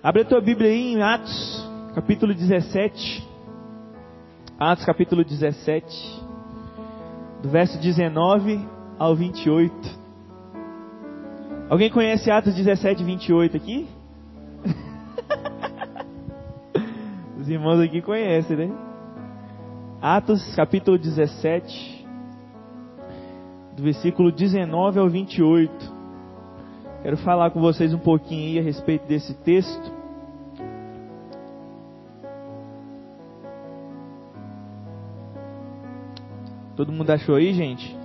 Abre a tua Bíblia aí em Atos, capítulo 17. Atos, capítulo 17, do verso 19 ao 28. Alguém conhece Atos 17, 28 aqui? Os irmãos aqui conhecem, né? Atos, capítulo 17, do versículo 19 ao 28. Quero falar com vocês um pouquinho aí a respeito desse texto. Todo mundo achou aí, gente?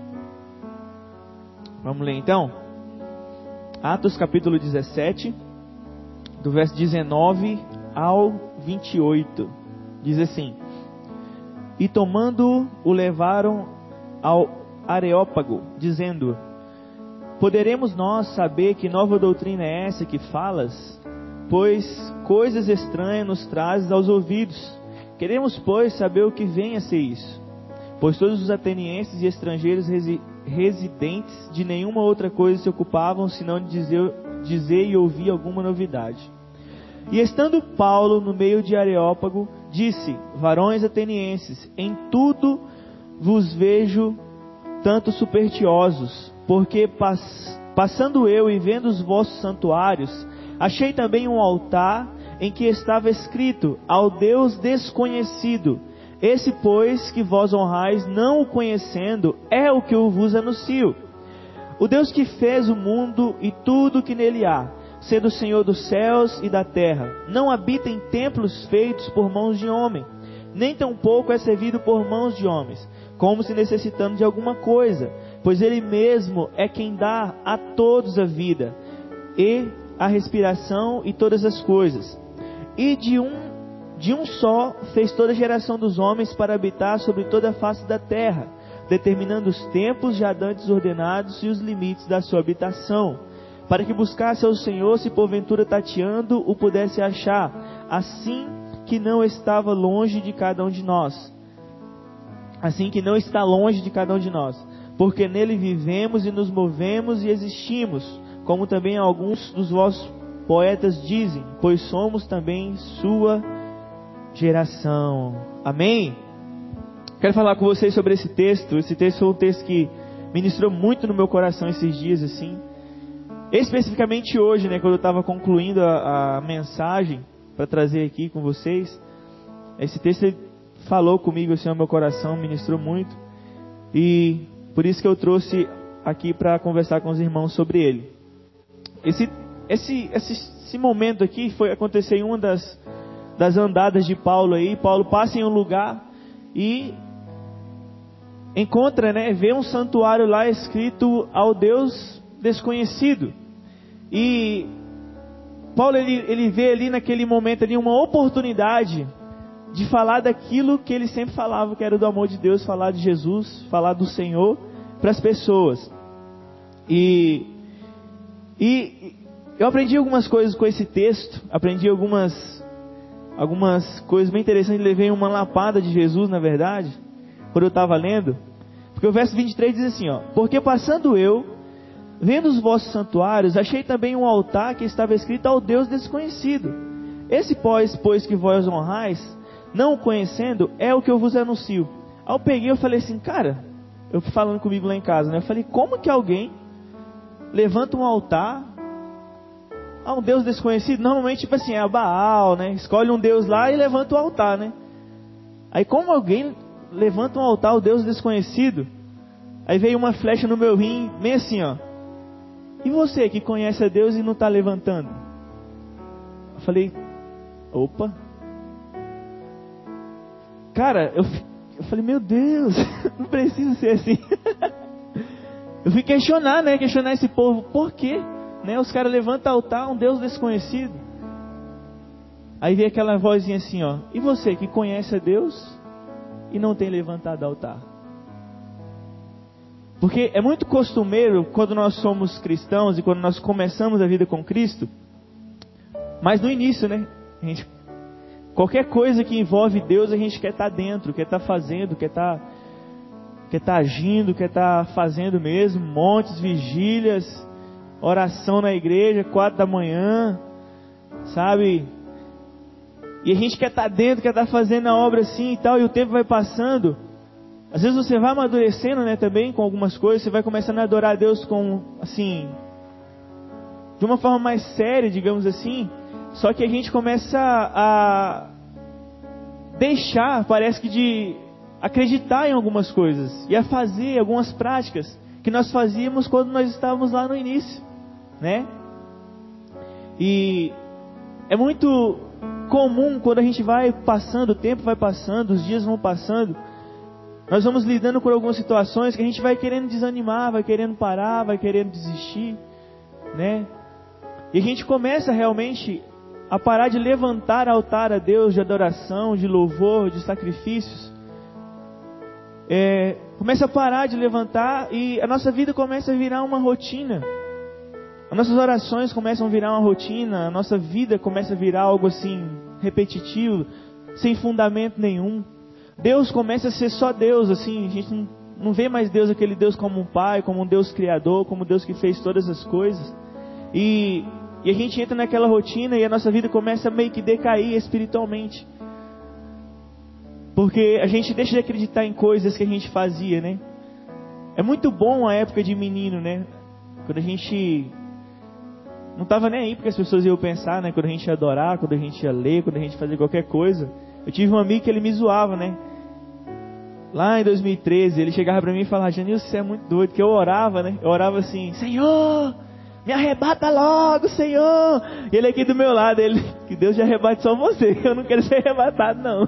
Vamos ler então? Atos capítulo 17, do verso 19 ao 28. Diz assim: E tomando o levaram ao Areópago, dizendo: Poderemos nós saber que nova doutrina é essa que falas? Pois coisas estranhas nos trazes aos ouvidos. Queremos, pois, saber o que vem a ser isso. Pois todos os atenienses e estrangeiros resi residentes de nenhuma outra coisa se ocupavam senão de dizer, dizer e ouvir alguma novidade. E estando Paulo no meio de Areópago, disse: Varões atenienses, em tudo vos vejo tanto superstiosos porque pass passando eu e vendo os vossos santuários, achei também um altar em que estava escrito ao Deus desconhecido. Esse, pois, que vós honrais, não o conhecendo, é o que eu vos anuncio. O Deus que fez o mundo e tudo que nele há, sendo o Senhor dos céus e da terra, não habita em templos feitos por mãos de homem, nem tampouco é servido por mãos de homens, como se necessitando de alguma coisa pois Ele mesmo é quem dá a todos a vida e a respiração e todas as coisas. E de um de um só fez toda a geração dos homens para habitar sobre toda a face da terra, determinando os tempos já dantes ordenados e os limites da sua habitação, para que buscasse ao Senhor se porventura tateando o pudesse achar, assim que não estava longe de cada um de nós. Assim que não está longe de cada um de nós porque nele vivemos e nos movemos e existimos, como também alguns dos vossos poetas dizem, pois somos também sua geração. Amém? Quero falar com vocês sobre esse texto. Esse texto foi um texto que ministrou muito no meu coração esses dias, assim. Especificamente hoje, né, quando eu estava concluindo a, a mensagem para trazer aqui com vocês, esse texto falou comigo assim no meu coração, ministrou muito. E por isso que eu trouxe aqui para conversar com os irmãos sobre ele. Esse, esse, esse, esse momento aqui foi acontecer em uma das, das andadas de Paulo aí. Paulo passa em um lugar e encontra, né, vê um santuário lá escrito ao Deus desconhecido. E Paulo ele, ele vê ali naquele momento ali uma oportunidade de falar daquilo que ele sempre falava, que era do amor de Deus, falar de Jesus, falar do Senhor para as pessoas. E, e eu aprendi algumas coisas com esse texto, aprendi algumas, algumas coisas bem interessantes, levei uma lapada de Jesus, na verdade, quando eu estava lendo, porque o verso 23 diz assim, ó, porque passando eu, vendo os vossos santuários, achei também um altar que estava escrito ao Deus desconhecido. Esse pois, pois que vós honrais, não o conhecendo, é o que eu vos anuncio. Ao peguei, eu falei assim, cara, eu falando comigo lá em casa, né? Eu falei, como que alguém levanta um altar a um Deus desconhecido? Normalmente, tipo assim, é a Baal, né? Escolhe um Deus lá e levanta o altar, né? Aí, como alguém levanta um altar ao Deus desconhecido? Aí veio uma flecha no meu rim, bem assim, ó. E você que conhece a Deus e não está levantando? Eu falei, opa, Cara, eu, eu falei, meu Deus, não precisa ser assim. eu fui questionar, né? Questionar esse povo, por quê? Né? Os caras levantam altar um Deus desconhecido. Aí veio aquela vozinha assim, ó. E você que conhece a Deus e não tem levantado altar? Porque é muito costumeiro quando nós somos cristãos e quando nós começamos a vida com Cristo, mas no início, né? A gente Qualquer coisa que envolve Deus, a gente quer estar tá dentro, quer estar tá fazendo, quer estar tá, quer estar agindo, quer estar fazendo mesmo, montes, vigílias, oração na igreja, quatro da manhã, sabe? E a gente quer estar dentro, quer estar fazendo a obra assim e tal, e o tempo vai passando. Às vezes você vai amadurecendo, né, também com algumas coisas, você vai começando a adorar a Deus com, assim, de uma forma mais séria, digamos assim. Só que a gente começa a deixar, parece que de acreditar em algumas coisas e a fazer algumas práticas que nós fazíamos quando nós estávamos lá no início, né? E é muito comum quando a gente vai passando, o tempo vai passando, os dias vão passando, nós vamos lidando com algumas situações que a gente vai querendo desanimar, vai querendo parar, vai querendo desistir, né? E a gente começa realmente a parar de levantar altar a Deus de adoração, de louvor, de sacrifícios. É, começa a parar de levantar e a nossa vida começa a virar uma rotina. As nossas orações começam a virar uma rotina, a nossa vida começa a virar algo assim repetitivo, sem fundamento nenhum. Deus começa a ser só Deus, assim, a gente não, não vê mais Deus aquele Deus como um pai, como um Deus criador, como um Deus que fez todas as coisas. E, e a gente entra naquela rotina e a nossa vida começa a meio que decair espiritualmente. Porque a gente deixa de acreditar em coisas que a gente fazia, né? É muito bom a época de menino, né? Quando a gente não estava nem aí porque as pessoas iam pensar, né? Quando a gente ia adorar, quando a gente ia ler, quando a gente fazia qualquer coisa. Eu tive um amigo que ele me zoava, né? Lá em 2013, ele chegava para mim e falava: Janilson, você é muito doido. Que eu orava, né? Eu orava assim: Senhor, me arrebata logo, Senhor. E ele aqui do meu lado, ele, que Deus já arrebate só você. Eu não quero ser arrebatado, não.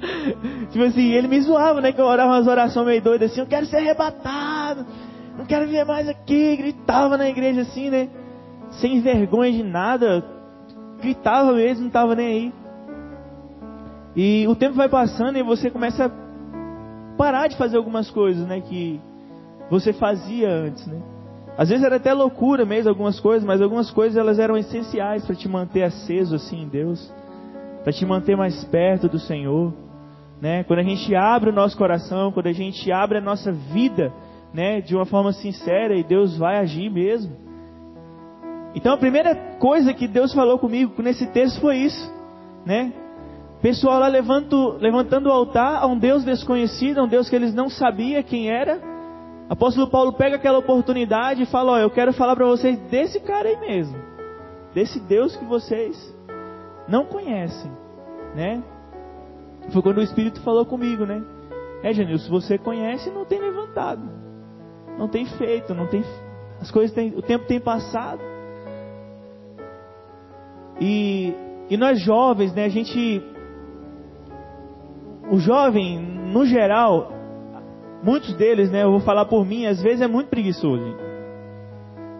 tipo assim, ele me zoava, né? Que eu orava umas orações meio doidas assim: Eu quero ser arrebatado. Não quero vir mais aqui. Gritava na igreja assim, né? Sem vergonha de nada. Gritava mesmo, não tava nem aí. E o tempo vai passando e você começa a parar de fazer algumas coisas, né, que você fazia antes, né? Às vezes era até loucura mesmo algumas coisas, mas algumas coisas elas eram essenciais para te manter aceso assim em Deus, para te manter mais perto do Senhor, né? Quando a gente abre o nosso coração, quando a gente abre a nossa vida, né, de uma forma sincera e Deus vai agir mesmo. Então a primeira coisa que Deus falou comigo nesse texto foi isso, né? Pessoal lá levanto, levantando o altar a um Deus desconhecido, a um Deus que eles não sabiam quem era. Apóstolo Paulo pega aquela oportunidade e fala: Ó, eu quero falar para vocês desse cara aí mesmo, desse Deus que vocês não conhecem, né? Foi quando o Espírito falou comigo, né? É, Janil, se você conhece, não tem levantado, não tem feito, não tem, as coisas têm, o tempo tem passado. E, e nós jovens, né? A gente o jovem, no geral, muitos deles, né, eu vou falar por mim, às vezes é muito preguiçoso.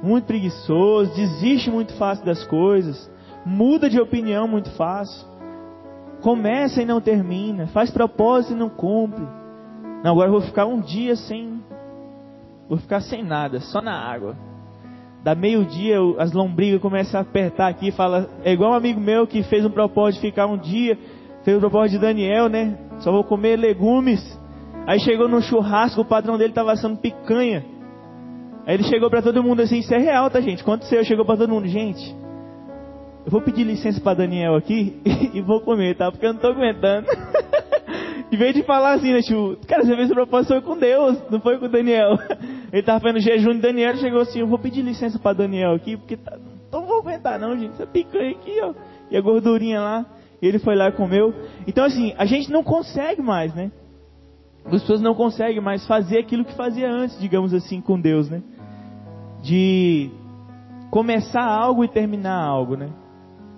Muito preguiçoso, desiste muito fácil das coisas, muda de opinião muito fácil. Começa e não termina, faz propósito e não cumpre. Não, agora eu vou ficar um dia sem vou ficar sem nada, só na água. Da meio-dia as lombrigas começam a apertar aqui, fala, é igual um amigo meu que fez um propósito de ficar um dia, fez o propósito de Daniel, né? Só vou comer legumes. Aí chegou no churrasco, o padrão dele estava assando picanha. Aí ele chegou para todo mundo assim, isso é real, tá gente? Aconteceu, chegou para todo mundo, gente. Eu vou pedir licença para Daniel aqui e vou comer, tá? Porque eu não tô aguentando. em vez de falar assim, né, tio? Cara, você fez o propósito foi com Deus, não foi com Daniel. Ele tava fazendo jejum de Daniel, chegou assim, eu vou pedir licença para Daniel aqui, porque tá, não vou aguentar não, gente. Essa picanha aqui, ó. E a gordurinha lá. E ele foi lá e comeu. Então, assim, a gente não consegue mais, né? As pessoas não conseguem mais fazer aquilo que fazia antes, digamos assim, com Deus, né? De começar algo e terminar algo, né?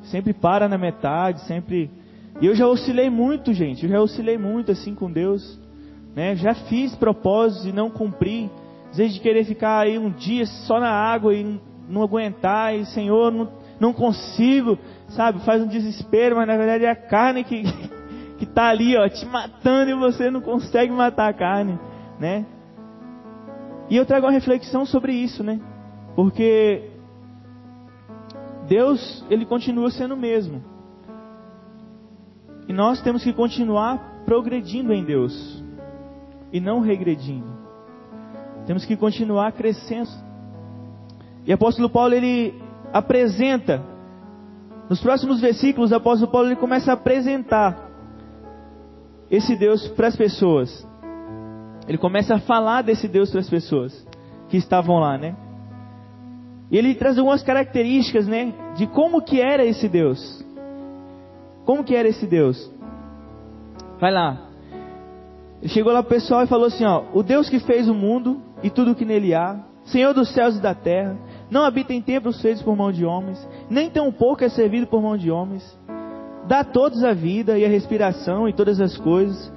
Sempre para na metade, sempre. E eu já oscilei muito, gente. Eu já oscilei muito assim com Deus, né? Já fiz propósitos e não cumpri. Às vezes de querer ficar aí um dia só na água e não aguentar e Senhor, não, não consigo sabe? Faz um desespero, mas na verdade é a carne que que tá ali, ó, te matando e você não consegue matar a carne, né? E eu trago uma reflexão sobre isso, né? Porque Deus, ele continua sendo o mesmo. E nós temos que continuar progredindo em Deus e não regredindo. Temos que continuar crescendo. E apóstolo Paulo ele apresenta nos próximos versículos, o apóstolo Paulo ele começa a apresentar esse Deus para as pessoas. Ele começa a falar desse Deus para as pessoas que estavam lá, né? E ele traz algumas características, né, de como que era esse Deus. Como que era esse Deus? Vai lá. Ele chegou lá pro pessoal e falou assim, ó: "O Deus que fez o mundo e tudo o que nele há, Senhor dos céus e da terra, não habita em templos feitos por mão de homens, nem tão pouco é servido por mão de homens. Dá todos a vida e a respiração e todas as coisas.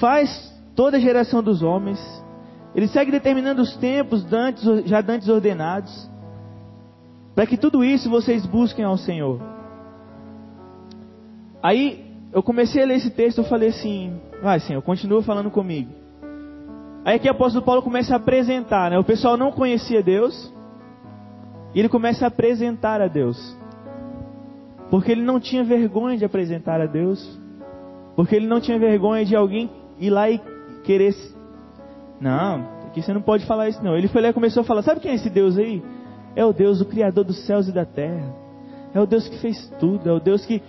Faz toda a geração dos homens. Ele segue determinando os tempos dantes, já dantes ordenados, para que tudo isso vocês busquem ao Senhor. Aí eu comecei a ler esse texto, eu falei assim: vai, Senhor, continua falando comigo. Aí que o apóstolo Paulo começa a apresentar, né? O pessoal não conhecia Deus, e ele começa a apresentar a Deus. Porque ele não tinha vergonha de apresentar a Deus. Porque ele não tinha vergonha de alguém ir lá e querer. Não, aqui você não pode falar isso não. Ele foi lá e começou a falar: Sabe quem é esse Deus aí? É o Deus, o Criador dos céus e da terra. É o Deus que fez tudo. É o Deus que.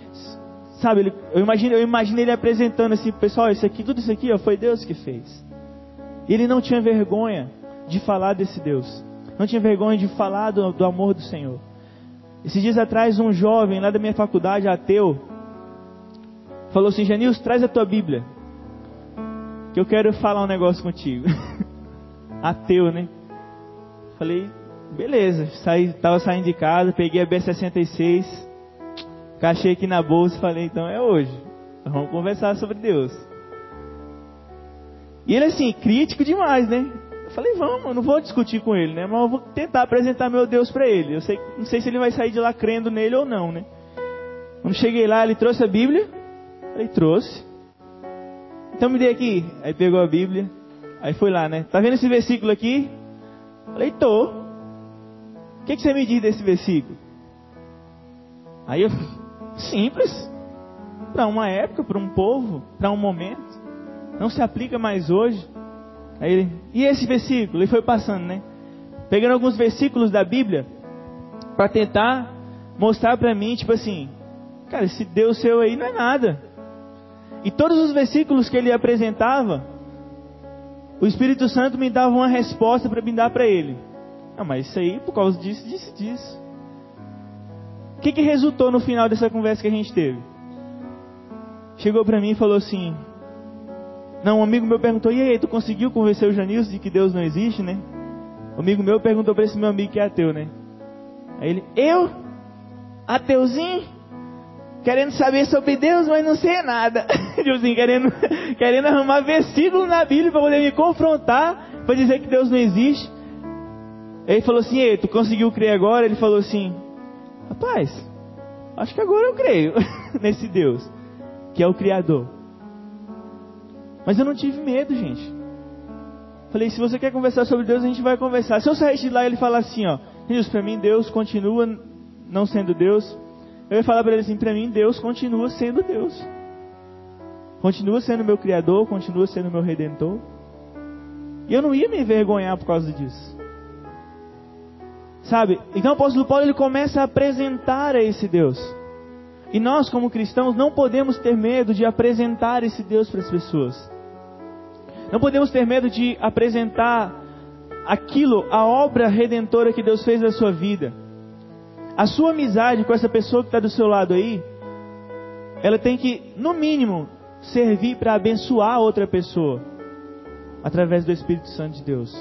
Sabe, ele, eu, imagino, eu imagino ele apresentando assim: Pessoal, isso aqui, tudo isso aqui ó, foi Deus que fez. Ele não tinha vergonha de falar desse Deus não tinha vergonha de falar do, do amor do Senhor. Esses dias atrás, um jovem lá da minha faculdade, ateu, falou assim: Janils, traz a tua Bíblia, que eu quero falar um negócio contigo. ateu, né? Falei, beleza. Saí, tava saindo de casa, peguei a B66, cachei aqui na bolsa e falei: então é hoje. Vamos conversar sobre Deus. E ele assim, crítico demais, né? Eu falei, vamos, eu não vou discutir com ele, né? Mas eu vou tentar apresentar meu Deus para ele. Eu sei, não sei se ele vai sair de lá crendo nele ou não, né? Quando cheguei lá, ele trouxe a Bíblia. Falei, trouxe. Então me dê aqui. Aí pegou a Bíblia. Aí foi lá, né? Tá vendo esse versículo aqui? Falei, tô. O que, que você me diz desse versículo? Aí eu, simples. Para uma época, para um povo, para um momento. Não se aplica mais hoje. Aí ele, e esse versículo? Ele foi passando, né? Pegando alguns versículos da Bíblia para tentar mostrar para mim, tipo assim, cara, esse Deus seu aí não é nada. E todos os versículos que ele apresentava, o Espírito Santo me dava uma resposta para me dar para ele. Ah, mas isso aí por causa disso, disso, disso. O que, que resultou no final dessa conversa que a gente teve? Chegou para mim e falou assim: não, um amigo meu perguntou: e aí, tu conseguiu convencer o Janilson de que Deus não existe, né? Um amigo meu perguntou para esse meu amigo que é ateu, né? Aí ele: eu? Ateuzinho? Querendo saber sobre Deus, mas não sei nada. tipo querendo, querendo arrumar versículo na Bíblia para poder me confrontar, para dizer que Deus não existe. Ele falou assim: Ei, tu conseguiu crer agora? Ele falou assim: Rapaz, acho que agora eu creio nesse Deus, que é o Criador. Mas eu não tive medo, gente. Falei, se você quer conversar sobre Deus, a gente vai conversar. Se eu sair de lá e ele falar assim, ó, Deus, para mim Deus continua não sendo Deus, eu ia falar para ele assim, para mim Deus continua sendo Deus. Continua sendo meu Criador, continua sendo meu Redentor. E eu não ia me envergonhar por causa disso. Sabe? Então o apóstolo Paulo ele começa a apresentar a esse Deus. E nós, como cristãos, não podemos ter medo de apresentar esse Deus para as pessoas. Não podemos ter medo de apresentar aquilo, a obra redentora que Deus fez na sua vida. A sua amizade com essa pessoa que está do seu lado aí, ela tem que, no mínimo, servir para abençoar outra pessoa através do Espírito Santo de Deus.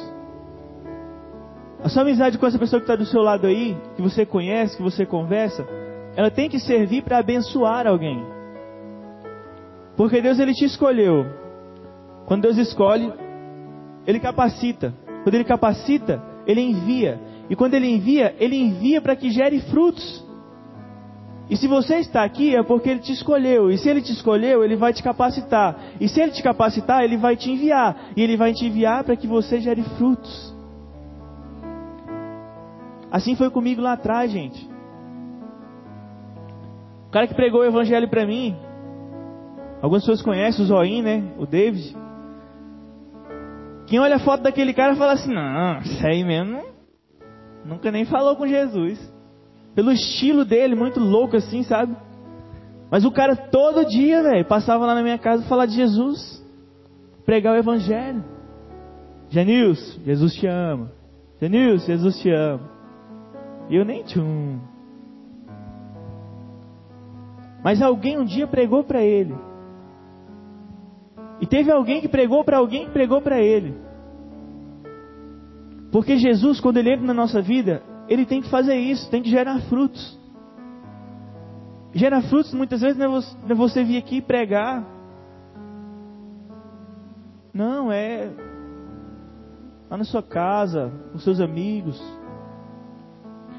A sua amizade com essa pessoa que está do seu lado aí, que você conhece, que você conversa, ela tem que servir para abençoar alguém. Porque Deus ele te escolheu quando Deus escolhe, Ele capacita. Quando Ele capacita, Ele envia. E quando Ele envia, Ele envia para que gere frutos. E se você está aqui é porque Ele te escolheu. E se Ele te escolheu, Ele vai te capacitar. E se Ele te capacitar, Ele vai te enviar. E Ele vai te enviar para que você gere frutos. Assim foi comigo lá atrás, gente. O cara que pregou o Evangelho para mim, algumas pessoas conhecem o Zoim, né? O David. Quem olha a foto daquele cara fala assim: não, isso aí mesmo nunca nem falou com Jesus. pelo estilo dele, muito louco assim, sabe? Mas o cara todo dia, velho, passava lá na minha casa falar de Jesus, pregar o evangelho. Janils, Jesus te ama. Janils, Jesus te ama. E eu nem tchum. Mas alguém um dia pregou para ele. E teve alguém que pregou para alguém que pregou para ele. Porque Jesus, quando ele entra na nossa vida, ele tem que fazer isso, tem que gerar frutos. Gerar frutos muitas vezes não é você vir aqui pregar. Não, é lá na sua casa, com seus amigos.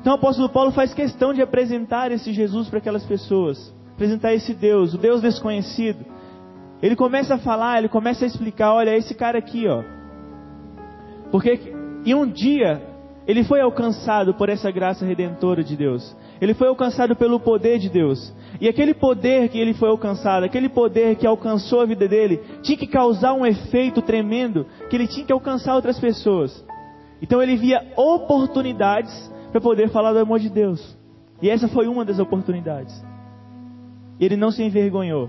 Então o apóstolo Paulo faz questão de apresentar esse Jesus para aquelas pessoas, apresentar esse Deus, o Deus desconhecido. Ele começa a falar, ele começa a explicar, olha, esse cara aqui, ó. Porque e um dia ele foi alcançado por essa graça redentora de Deus. Ele foi alcançado pelo poder de Deus. E aquele poder que ele foi alcançado, aquele poder que alcançou a vida dele, tinha que causar um efeito tremendo, que ele tinha que alcançar outras pessoas. Então ele via oportunidades para poder falar do amor de Deus. E essa foi uma das oportunidades. Ele não se envergonhou.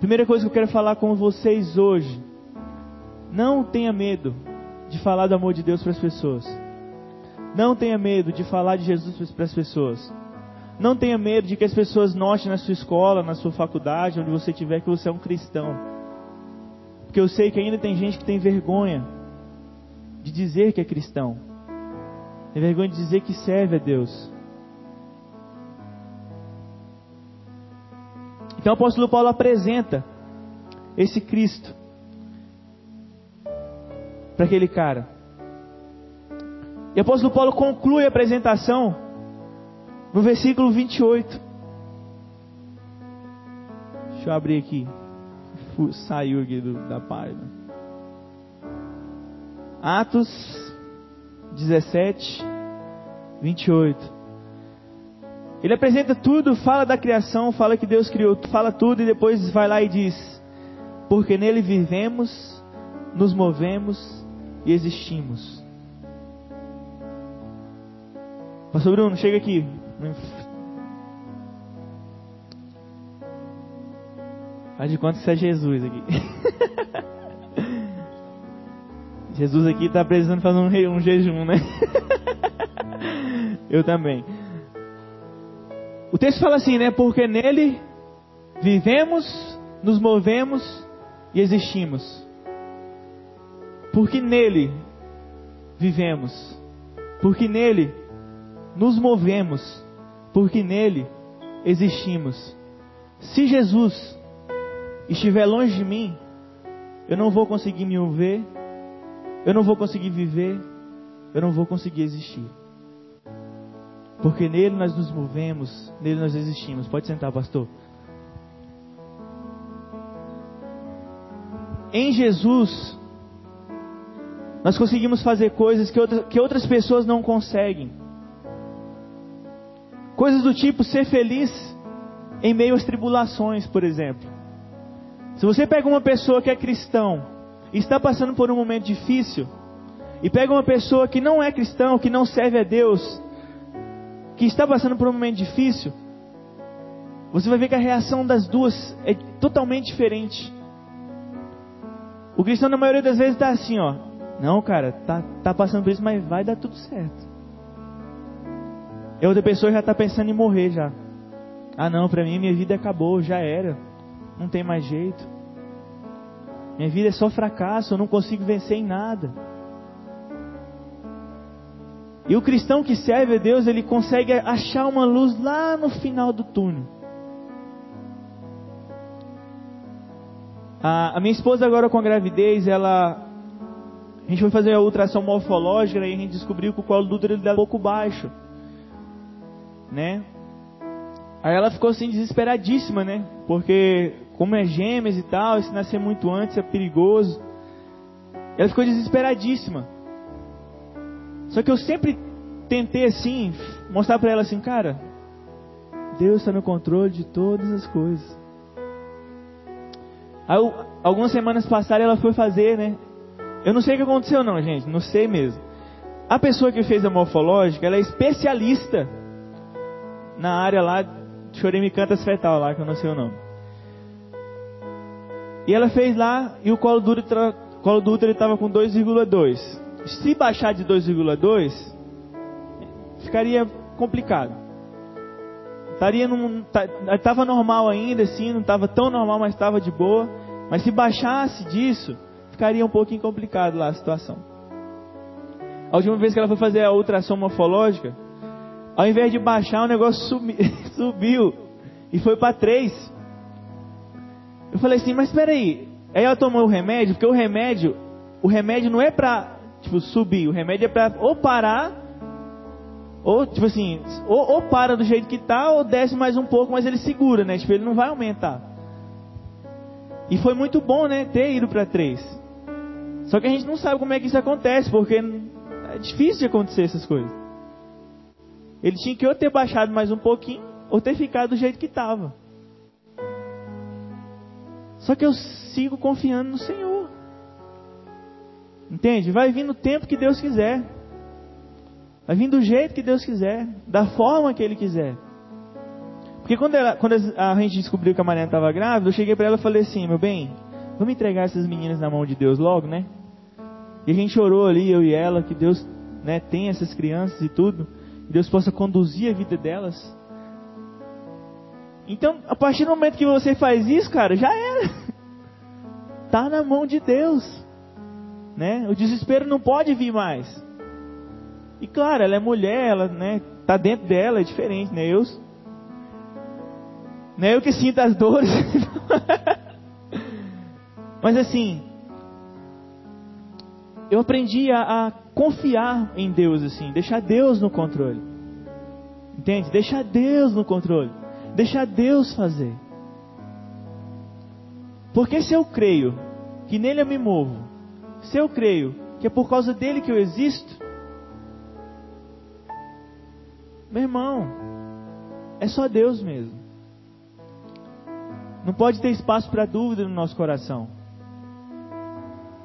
Primeira coisa que eu quero falar com vocês hoje. Não tenha medo de falar do amor de Deus para as pessoas. Não tenha medo de falar de Jesus para as pessoas. Não tenha medo de que as pessoas notem na sua escola, na sua faculdade, onde você estiver, que você é um cristão. Porque eu sei que ainda tem gente que tem vergonha de dizer que é cristão. Tem vergonha de dizer que serve a Deus. Então o apóstolo Paulo apresenta esse Cristo para aquele cara. E o apóstolo Paulo conclui a apresentação no versículo 28. Deixa eu abrir aqui. Saiu aqui do, da página. Atos 17, 28. Ele apresenta tudo, fala da criação, fala que Deus criou, fala tudo e depois vai lá e diz: Porque nele vivemos, nos movemos e existimos. Pastor Bruno, chega aqui. Faz de conta que você é Jesus aqui. Jesus aqui está precisando fazer um, um jejum, né? Eu também. O texto fala assim, né? Porque nele vivemos, nos movemos e existimos. Porque nele vivemos, porque nele nos movemos, porque nele existimos. Se Jesus estiver longe de mim, eu não vou conseguir me mover, eu não vou conseguir viver, eu não vou conseguir existir. Porque nele nós nos movemos, nele nós existimos. Pode sentar, pastor. Em Jesus, nós conseguimos fazer coisas que, outra, que outras pessoas não conseguem. Coisas do tipo ser feliz em meio às tribulações, por exemplo. Se você pega uma pessoa que é cristão e está passando por um momento difícil, e pega uma pessoa que não é cristão, que não serve a Deus, que está passando por um momento difícil, você vai ver que a reação das duas é totalmente diferente. O cristão, na maioria das vezes, está assim, ó. Não, cara, tá, tá passando por isso, mas vai dar tudo certo. E outra pessoa já está pensando em morrer já. Ah, não, para mim minha vida acabou, já era. Não tem mais jeito. Minha vida é só fracasso, eu não consigo vencer em nada. E o cristão que serve a Deus, ele consegue achar uma luz lá no final do túnel. A, a minha esposa agora com a gravidez, ela a gente foi fazer a ultrassom morfológica e a gente descobriu que o colo do útero dela é um pouco baixo. Né? Aí ela ficou assim desesperadíssima, né? Porque como é gêmeas e tal, se nascer muito antes é perigoso. Ela ficou desesperadíssima. Só que eu sempre tentei assim mostrar para ela assim, cara, Deus está no controle de todas as coisas. Aí, algumas semanas passaram ela foi fazer, né? Eu não sei o que aconteceu não, gente, não sei mesmo. A pessoa que fez a morfológica, ela é especialista na área lá de choremicantas fetal lá, que eu não sei o nome. E ela fez lá e o colo colo do útero estava com 2,2. Se baixar de 2,2, ficaria complicado. Estaria num, estava normal ainda, assim, não estava tão normal, mas estava de boa. Mas se baixasse disso, ficaria um pouquinho complicado lá a situação. A última vez que ela foi fazer a ultrassom morfológica, ao invés de baixar, o negócio subi, subiu e foi para 3. Eu falei assim, mas espera aí. Aí ela tomou o remédio, porque o remédio, o remédio não é para tipo subir, o remédio é para ou parar ou tipo assim, ou, ou, para do jeito que tá, ou desce mais um pouco, mas ele segura, né? Tipo, ele não vai aumentar. E foi muito bom, né, ter ido para 3. Só que a gente não sabe como é que isso acontece, porque é difícil de acontecer essas coisas. Ele tinha que ou ter baixado mais um pouquinho, ou ter ficado do jeito que estava. Só que eu sigo confiando no Senhor. Entende? Vai vir no tempo que Deus quiser. Vai vir do jeito que Deus quiser, da forma que Ele quiser. Porque quando, ela, quando a gente descobriu que a Mariana estava grávida, eu cheguei para ela e falei assim: meu bem, vamos entregar essas meninas na mão de Deus logo, né? E a gente orou ali, eu e ela, que Deus né, tenha essas crianças e tudo, e Deus possa conduzir a vida delas. Então, a partir do momento que você faz isso, cara, já era. Tá na mão de Deus. Né? O desespero não pode vir mais. E claro, ela é mulher, ela, né, tá dentro dela, é diferente, né? Eu não é eu que sinto as dores. Mas assim, eu aprendi a, a, confiar em Deus, assim, deixar Deus no controle. Entende? Deixar Deus no controle. Deixar Deus fazer. Porque se eu creio que nele eu me movo, se eu creio que é por causa dele que eu existo, meu irmão, é só Deus mesmo. Não pode ter espaço para dúvida no nosso coração.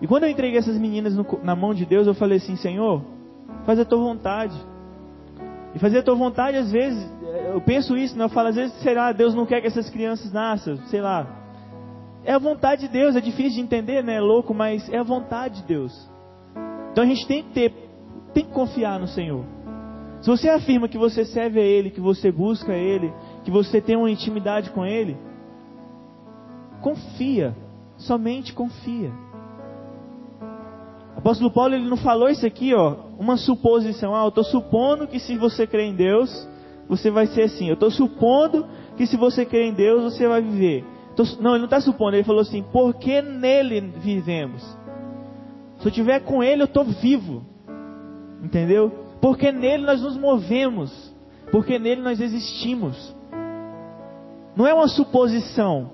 E quando eu entreguei essas meninas no, na mão de Deus, eu falei assim: Senhor, faz a tua vontade. E fazer a tua vontade, às vezes, eu penso isso, né? eu falo, às vezes, sei lá, Deus não quer que essas crianças nasçam, sei lá. É a vontade de Deus, é difícil de entender, né? É louco, mas é a vontade de Deus. Então a gente tem que ter, tem que confiar no Senhor. Se você afirma que você serve a Ele, que você busca a Ele, que você tem uma intimidade com Ele, confia, somente confia. O apóstolo Paulo ele não falou isso aqui, ó, uma suposição. Ah, eu estou supondo que se você crê em Deus, você vai ser assim. Eu estou supondo que se você crê em Deus, você vai viver. Tô, não, ele não está supondo, ele falou assim, porque nele vivemos. Se eu estiver com ele, eu estou vivo. Entendeu? Porque nele nós nos movemos. Porque nele nós existimos. Não é uma suposição.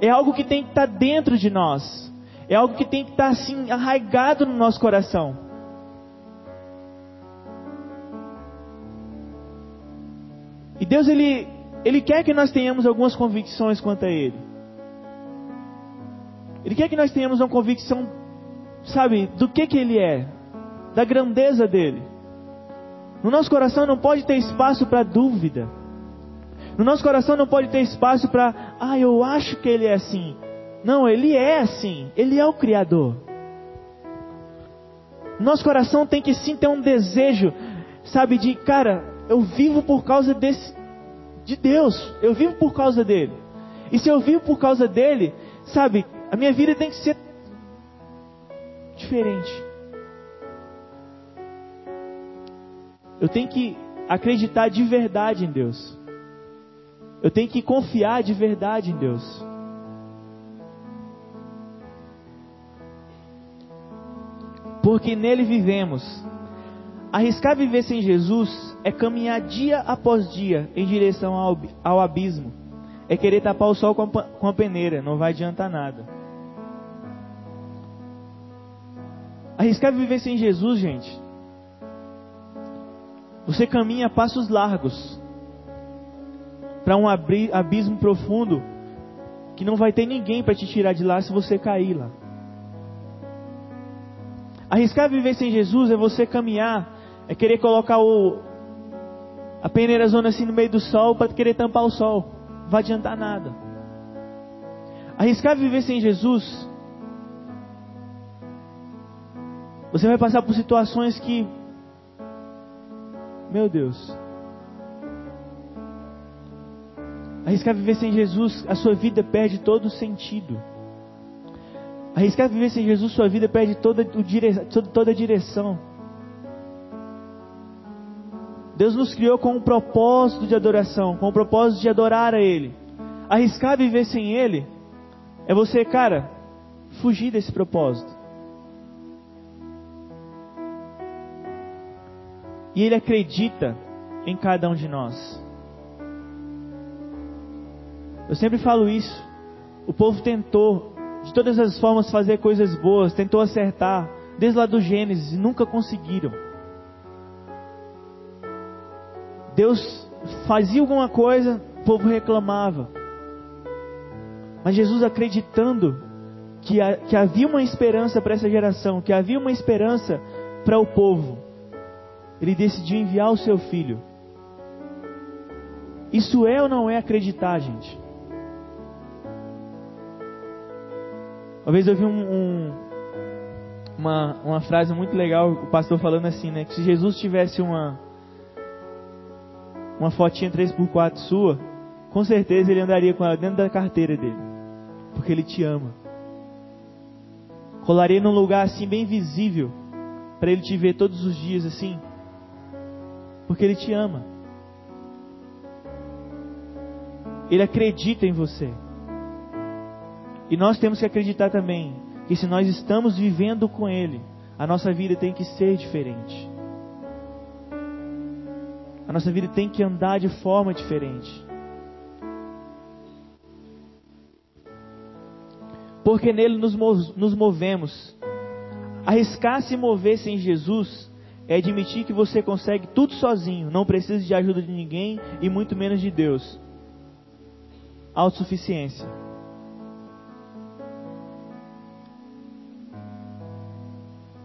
É algo que tem que estar tá dentro de nós. É algo que tem que estar assim arraigado no nosso coração. E Deus ele ele quer que nós tenhamos algumas convicções quanto a ele. Ele quer que nós tenhamos uma convicção, sabe, do que que ele é, da grandeza dele. No nosso coração não pode ter espaço para dúvida. No nosso coração não pode ter espaço para, ah, eu acho que ele é assim. Não, ele é assim. Ele é o Criador. Nosso coração tem que sim ter um desejo, sabe, de, cara, eu vivo por causa desse, de Deus. Eu vivo por causa dele. E se eu vivo por causa dele, sabe, a minha vida tem que ser diferente. Eu tenho que acreditar de verdade em Deus. Eu tenho que confiar de verdade em Deus. porque nele vivemos. Arriscar viver sem Jesus é caminhar dia após dia em direção ao, abismo. É querer tapar o sol com a peneira, não vai adiantar nada. Arriscar viver sem Jesus, gente. Você caminha passos largos para um abismo profundo que não vai ter ninguém para te tirar de lá se você cair lá. Arriscar viver sem Jesus é você caminhar É querer colocar o, a peneira zona assim no meio do sol para querer tampar o sol. Não vai adiantar nada. Arriscar viver sem Jesus, você vai passar por situações que, meu Deus, Arriscar viver sem Jesus, a sua vida perde todo o sentido. Arriscar viver sem Jesus, sua vida perde toda, toda a direção. Deus nos criou com um propósito de adoração, com o um propósito de adorar a Ele. Arriscar viver sem Ele é você, cara, fugir desse propósito. E Ele acredita em cada um de nós. Eu sempre falo isso. O povo tentou, de todas as formas, fazer coisas boas, tentou acertar, desde lá do Gênesis, e nunca conseguiram. Deus fazia alguma coisa, o povo reclamava. Mas Jesus acreditando que, que havia uma esperança para essa geração, que havia uma esperança para o povo, ele decidiu enviar o seu filho. Isso é ou não é acreditar, gente? Uma vez eu vi um, um, uma, uma frase muito legal, o pastor falando assim, né? Que se Jesus tivesse uma, uma fotinha 3x4 sua, com certeza ele andaria com ela dentro da carteira dele. Porque ele te ama. Colaria num lugar assim bem visível, para ele te ver todos os dias assim. Porque ele te ama. Ele acredita em você. E nós temos que acreditar também que se nós estamos vivendo com Ele, a nossa vida tem que ser diferente. A nossa vida tem que andar de forma diferente. Porque nele nos, movemos. Arriscar se mover sem Jesus é admitir que você consegue tudo sozinho, não precisa de ajuda de ninguém e muito menos de Deus. Autossuficiência.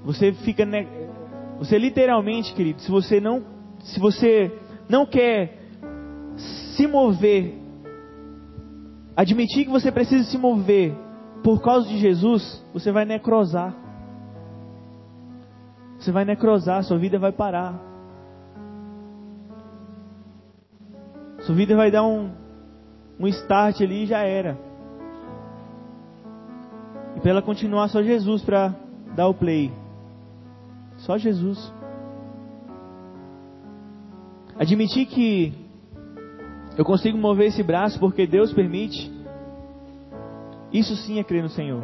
Você fica ne... você literalmente, querido, se você não se você não quer se mover, admitir que você precisa se mover por causa de Jesus, você vai necrosar. Você vai necrosar, sua vida vai parar. Sua vida vai dar um, um start ali e já era. E para ela continuar, só Jesus para dar o play. Só Jesus. Admitir que eu consigo mover esse braço porque Deus permite. Isso sim é crer no Senhor.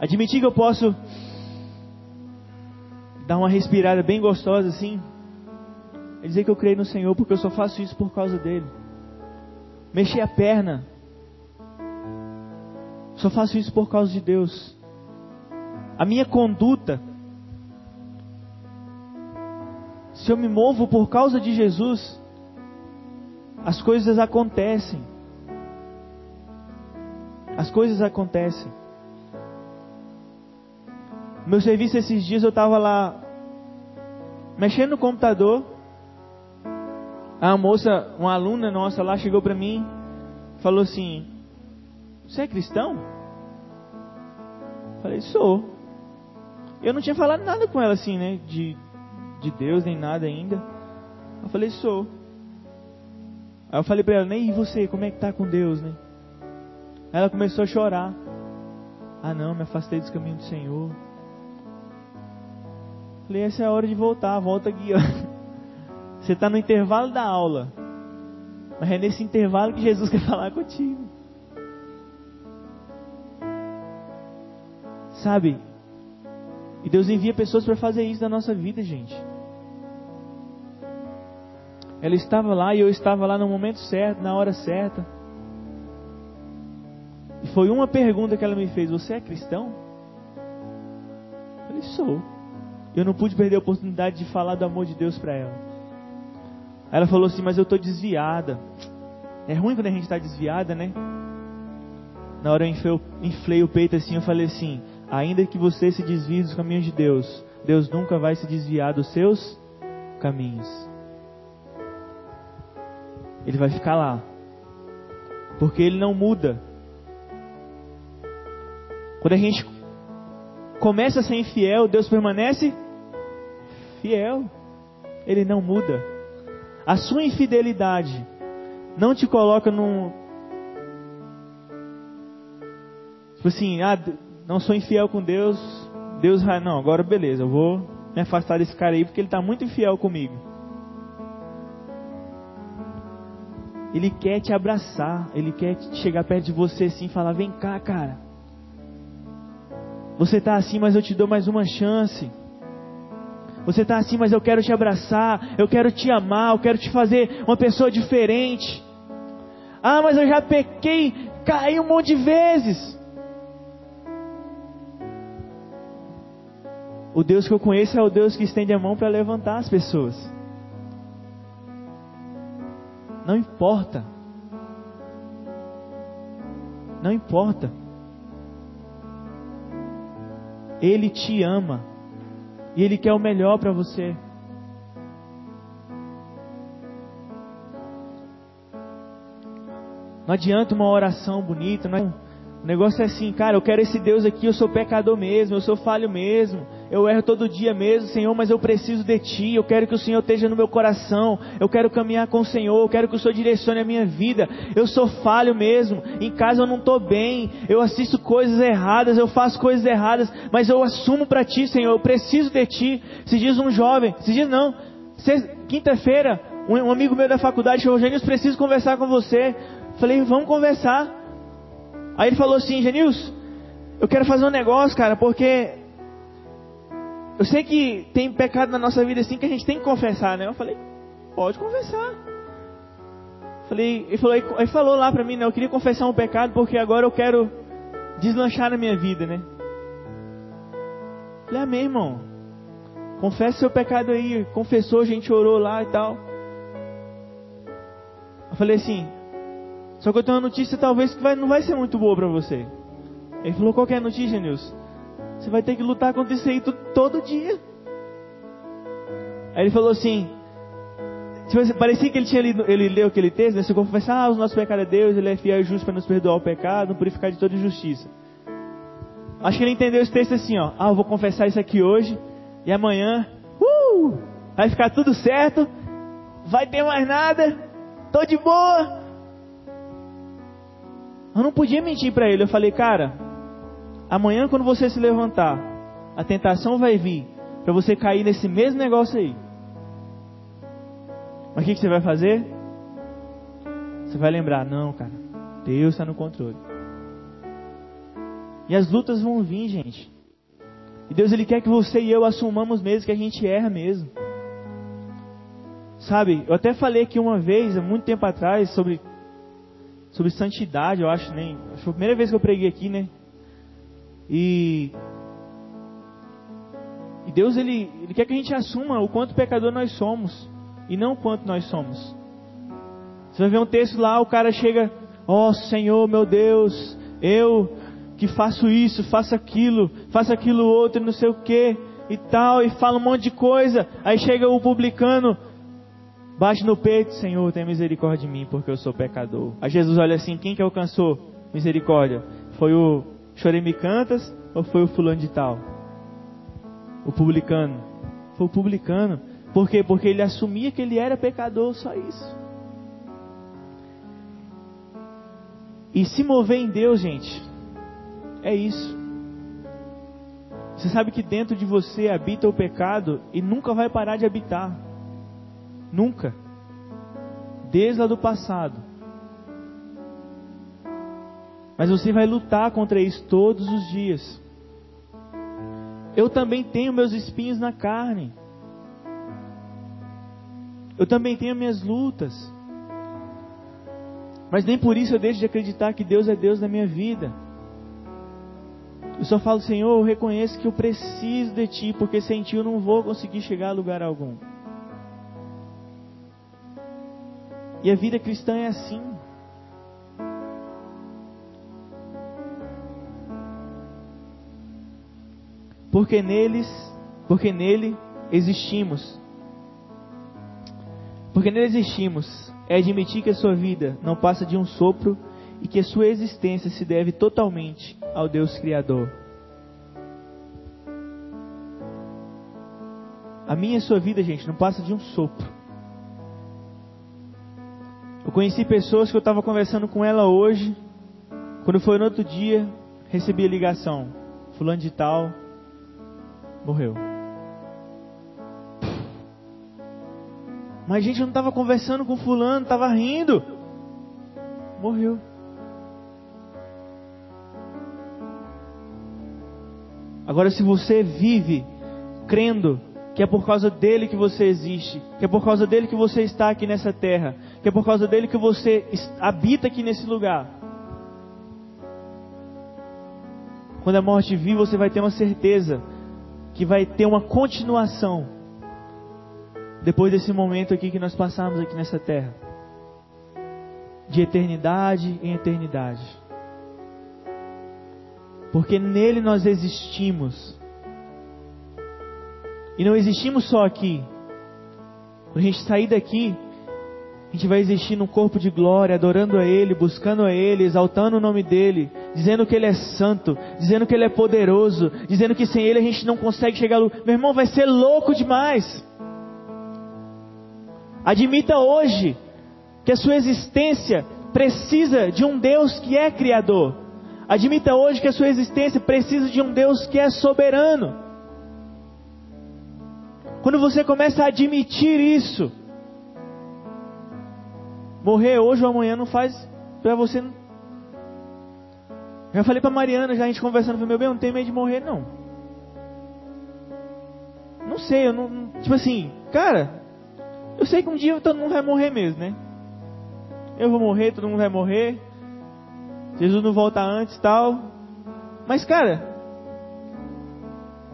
Admitir que eu posso dar uma respirada bem gostosa assim. É dizer que eu creio no Senhor porque eu só faço isso por causa dele. Mexer a perna. Só faço isso por causa de Deus. A minha conduta Se eu me movo por causa de Jesus, as coisas acontecem. As coisas acontecem. Meu serviço esses dias eu estava lá mexendo no computador. A moça, uma aluna nossa lá chegou para mim, falou assim: "Você é cristão?" Falei: "Sou". Eu não tinha falado nada com ela assim, né, de de Deus nem nada ainda. Eu falei, sou. Aí eu falei para ela, nem e você, como é que tá com Deus, né? Ela começou a chorar. Ah não, me afastei dos caminhos do Senhor. Falei, essa é a hora de voltar, volta aqui. Você está no intervalo da aula. Mas é nesse intervalo que Jesus quer falar contigo. Sabe? E Deus envia pessoas para fazer isso na nossa vida, gente. Ela estava lá e eu estava lá no momento certo, na hora certa. E foi uma pergunta que ela me fez: Você é cristão? Eu falei: Sou. Eu não pude perder a oportunidade de falar do amor de Deus para ela. Ela falou assim: Mas eu estou desviada. É ruim quando a gente está desviada, né? Na hora eu inflei, inflei o peito assim, eu falei assim: Ainda que você se desvie dos caminhos de Deus, Deus nunca vai se desviar dos seus caminhos. Ele vai ficar lá. Porque ele não muda. Quando a gente começa a ser infiel, Deus permanece fiel. Ele não muda. A sua infidelidade não te coloca num. Tipo assim, ah, não sou infiel com Deus. Deus, não, agora beleza, eu vou me afastar desse cara aí porque ele está muito infiel comigo. Ele quer te abraçar, ele quer chegar perto de você assim e falar: vem cá, cara. Você está assim, mas eu te dou mais uma chance. Você está assim, mas eu quero te abraçar, eu quero te amar, eu quero te fazer uma pessoa diferente. Ah, mas eu já pequei, caí um monte de vezes. O Deus que eu conheço é o Deus que estende a mão para levantar as pessoas. Não importa. Não importa. Ele te ama. E Ele quer o melhor para você. Não adianta uma oração bonita. Não... É o negócio é assim, cara, eu quero esse Deus aqui, eu sou pecador mesmo, eu sou falho mesmo, eu erro todo dia mesmo, Senhor, mas eu preciso de Ti, eu quero que o Senhor esteja no meu coração, eu quero caminhar com o Senhor, eu quero que o Senhor direcione a minha vida, eu sou falho mesmo, em casa eu não estou bem, eu assisto coisas erradas, eu faço coisas erradas, mas eu assumo para Ti, Senhor, eu preciso de Ti. Se diz um jovem, se diz não, quinta-feira, um amigo meu da faculdade falou, Gênios, preciso conversar com você. Falei, vamos conversar. Aí ele falou assim, Genilson, eu quero fazer um negócio, cara, porque eu sei que tem pecado na nossa vida assim que a gente tem que confessar, né? Eu falei, pode confessar. Falei, ele falou, ele falou lá pra mim, né? Eu queria confessar um pecado porque agora eu quero deslanchar na minha vida, né? Falei, amém, irmão. Confessa seu pecado aí. Confessou, a gente orou lá e tal. Eu falei assim, só que eu tenho uma notícia talvez que vai, não vai ser muito boa para você. Ele falou, qual é a notícia, Nilson? Você vai ter que lutar contra isso aí todo dia. Aí ele falou assim, tipo, parecia que ele tinha lido, ele leu aquele texto, né? Se confessar ah, os nossos pecados a Deus, ele é fiel e justo para nos perdoar o pecado, purificar de toda injustiça. Acho que ele entendeu esse texto assim, ó. Ah, eu vou confessar isso aqui hoje e amanhã, uh, vai ficar tudo certo, vai ter mais nada, tô de boa. Eu não podia mentir para ele. Eu falei, cara, amanhã quando você se levantar, a tentação vai vir para você cair nesse mesmo negócio aí. Mas o que, que você vai fazer? Você vai lembrar, não, cara, Deus está no controle. E as lutas vão vir, gente. E Deus ele quer que você e eu assumamos mesmo que a gente erra mesmo. Sabe, eu até falei aqui uma vez, há muito tempo atrás, sobre sobre santidade, eu acho, nem. Acho que foi a primeira vez que eu preguei aqui, né? E. E Deus, ele, ele quer que a gente assuma o quanto pecador nós somos. E não o quanto nós somos. Você vai ver um texto lá, o cara chega, ó oh, Senhor, meu Deus, eu que faço isso, faço aquilo, faço aquilo outro, não sei o que e tal, e fala um monte de coisa. Aí chega o publicano, Bate no peito, Senhor, tem misericórdia de mim, porque eu sou pecador. Aí Jesus olha assim, quem que alcançou misericórdia? Foi o Choreme Cantas ou foi o fulano de tal? O publicano. Foi o publicano. Por quê? Porque ele assumia que ele era pecador, só isso. E se mover em Deus, gente, é isso. Você sabe que dentro de você habita o pecado e nunca vai parar de habitar. Nunca. Desde lá do passado. Mas você vai lutar contra isso todos os dias. Eu também tenho meus espinhos na carne. Eu também tenho minhas lutas. Mas nem por isso eu deixo de acreditar que Deus é Deus na minha vida. Eu só falo, Senhor, eu reconheço que eu preciso de Ti, porque sem Ti eu não vou conseguir chegar a lugar algum. E a vida cristã é assim. Porque neles, porque nele existimos. Porque nele existimos, é admitir que a sua vida não passa de um sopro e que a sua existência se deve totalmente ao Deus Criador. A minha e a sua vida, gente, não passa de um sopro. Eu conheci pessoas que eu estava conversando com ela hoje, quando foi no outro dia, recebi a ligação. Fulano de tal morreu. Mas a gente não estava conversando com fulano, estava rindo. Morreu. Agora, se você vive crendo que é por causa dele que você existe, que é por causa dele que você está aqui nessa terra, que é por causa dele que você habita aqui nesse lugar. Quando a morte vir, você vai ter uma certeza que vai ter uma continuação depois desse momento aqui que nós passamos aqui nessa terra, de eternidade em eternidade, porque nele nós existimos. E não existimos só aqui. Quando a gente sair daqui, a gente vai existir num corpo de glória, adorando a Ele, buscando a Ele, exaltando o nome dEle, dizendo que Ele é santo, dizendo que Ele é poderoso, dizendo que sem Ele a gente não consegue chegar Meu irmão, vai ser louco demais. Admita hoje que a sua existência precisa de um Deus que é Criador. Admita hoje que a sua existência precisa de um Deus que é soberano. Quando você começa a admitir isso, morrer hoje ou amanhã não faz para você. Já falei para Mariana, já a gente conversando, falei, meu bem, eu não tenho medo de morrer, não. Não sei, eu não. Tipo assim, cara, eu sei que um dia todo mundo vai morrer mesmo, né? Eu vou morrer, todo mundo vai morrer. Jesus não volta antes tal. Mas, cara,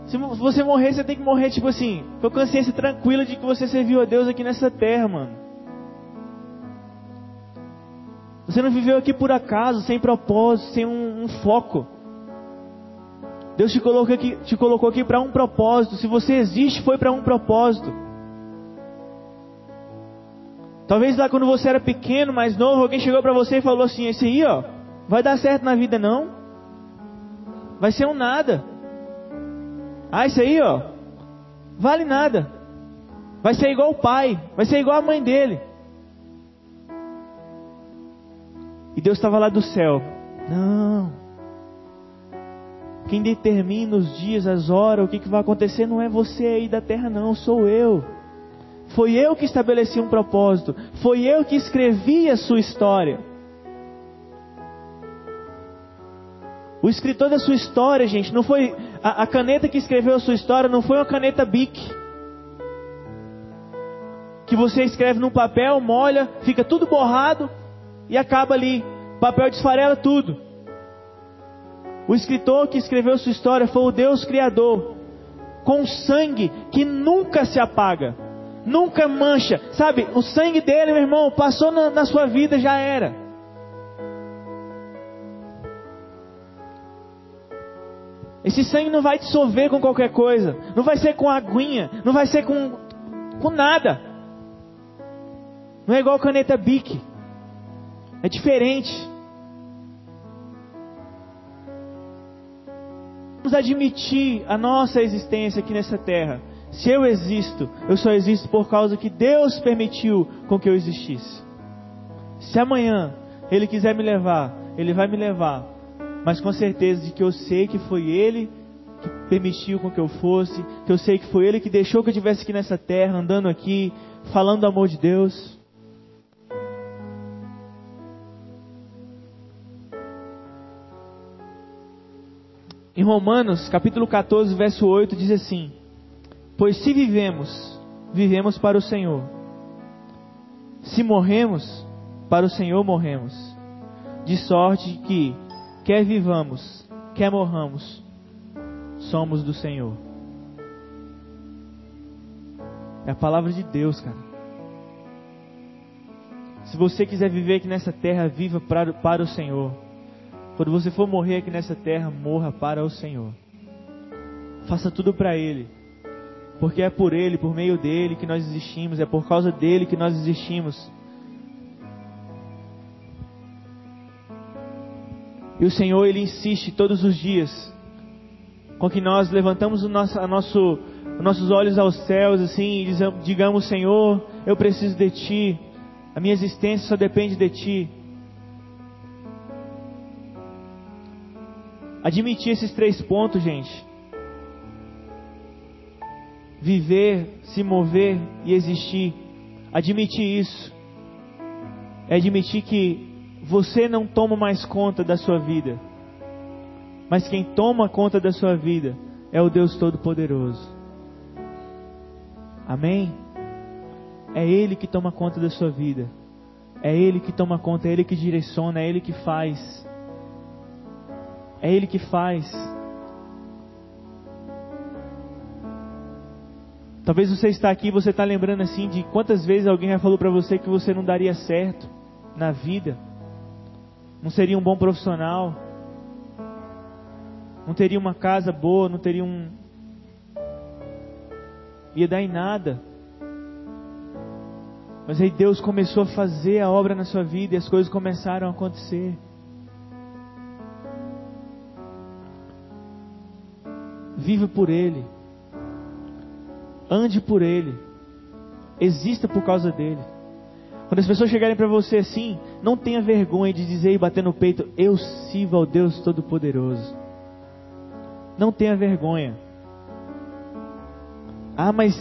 se você morrer, você tem que morrer, tipo assim, com a consciência tranquila de que você serviu a Deus aqui nessa terra, mano. Você não viveu aqui por acaso, sem propósito, sem um, um foco. Deus te colocou aqui, te colocou aqui para um propósito. Se você existe, foi para um propósito. Talvez lá quando você era pequeno, mais novo, alguém chegou para você e falou assim: esse aí, ó, vai dar certo na vida não? Vai ser um nada. Ah, isso aí, ó, vale nada. Vai ser igual o pai, vai ser igual a mãe dele. Deus estava lá do céu. Não. Quem determina os dias, as horas, o que, que vai acontecer não é você aí da terra, não, sou eu. Foi eu que estabeleci um propósito. Foi eu que escrevi a sua história. O escritor da sua história, gente, não foi a, a caneta que escreveu a sua história, não foi uma caneta Bic. Que você escreve num papel, molha, fica tudo borrado e acaba ali. Papel desfarela tudo. O escritor que escreveu sua história foi o Deus Criador, com sangue que nunca se apaga, nunca mancha. Sabe, o sangue dele, meu irmão, passou na, na sua vida, já era. Esse sangue não vai dissolver com qualquer coisa. Não vai ser com aguinha. Não vai ser com, com nada. Não é igual caneta Bic. É diferente. Vamos admitir a nossa existência aqui nessa terra. Se eu existo, eu só existo por causa que Deus permitiu com que eu existisse. Se amanhã Ele quiser me levar, Ele vai me levar mas com certeza de que eu sei que foi Ele que permitiu com que eu fosse, que eu sei que foi Ele que deixou que eu estivesse aqui nessa terra, andando aqui, falando do amor de Deus. Romanos, capítulo 14, verso 8, diz assim: Pois se vivemos, vivemos para o Senhor. Se morremos, para o Senhor morremos. De sorte que Quer vivamos, quer morramos, somos do Senhor. É a palavra de Deus, cara. Se você quiser viver aqui nessa terra, viva para, para o Senhor. Quando você for morrer aqui nessa terra, morra para o Senhor. Faça tudo para Ele. Porque é por Ele, por meio dele que nós existimos, é por causa dele que nós existimos. E o Senhor, Ele insiste todos os dias com que nós levantamos o nosso, a nosso, os nossos olhos aos céus assim e digamos, Senhor, eu preciso de Ti, a minha existência só depende de Ti. Admitir esses três pontos, gente. Viver, se mover e existir. Admitir isso. É admitir que você não toma mais conta da sua vida. Mas quem toma conta da sua vida é o Deus Todo-Poderoso. Amém? É Ele que toma conta da sua vida. É Ele que toma conta, é Ele que direciona, é Ele que faz. É Ele que faz. Talvez você está aqui e você está lembrando assim de quantas vezes alguém já falou para você que você não daria certo na vida, não seria um bom profissional, não teria uma casa boa, não teria um. ia dar em nada. Mas aí Deus começou a fazer a obra na sua vida e as coisas começaram a acontecer. Viva por Ele. Ande por Ele. Exista por causa dele. Quando as pessoas chegarem para você assim, não tenha vergonha de dizer e bater no peito: Eu sirvo ao Deus Todo-Poderoso. Não tenha vergonha. Ah, mas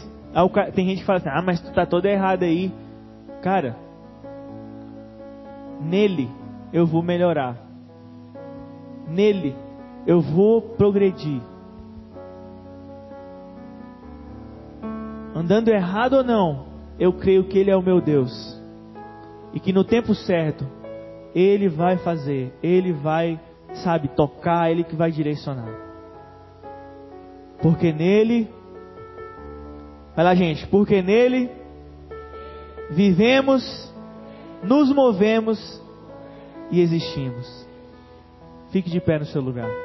tem gente que fala assim: Ah, mas tu tá toda errada aí. Cara, nele eu vou melhorar. Nele eu vou progredir. Andando errado ou não, eu creio que Ele é o meu Deus. E que no tempo certo, Ele vai fazer, Ele vai, sabe, tocar, Ele que vai direcionar. Porque nele, vai lá gente, porque nele vivemos, nos movemos e existimos. Fique de pé no seu lugar.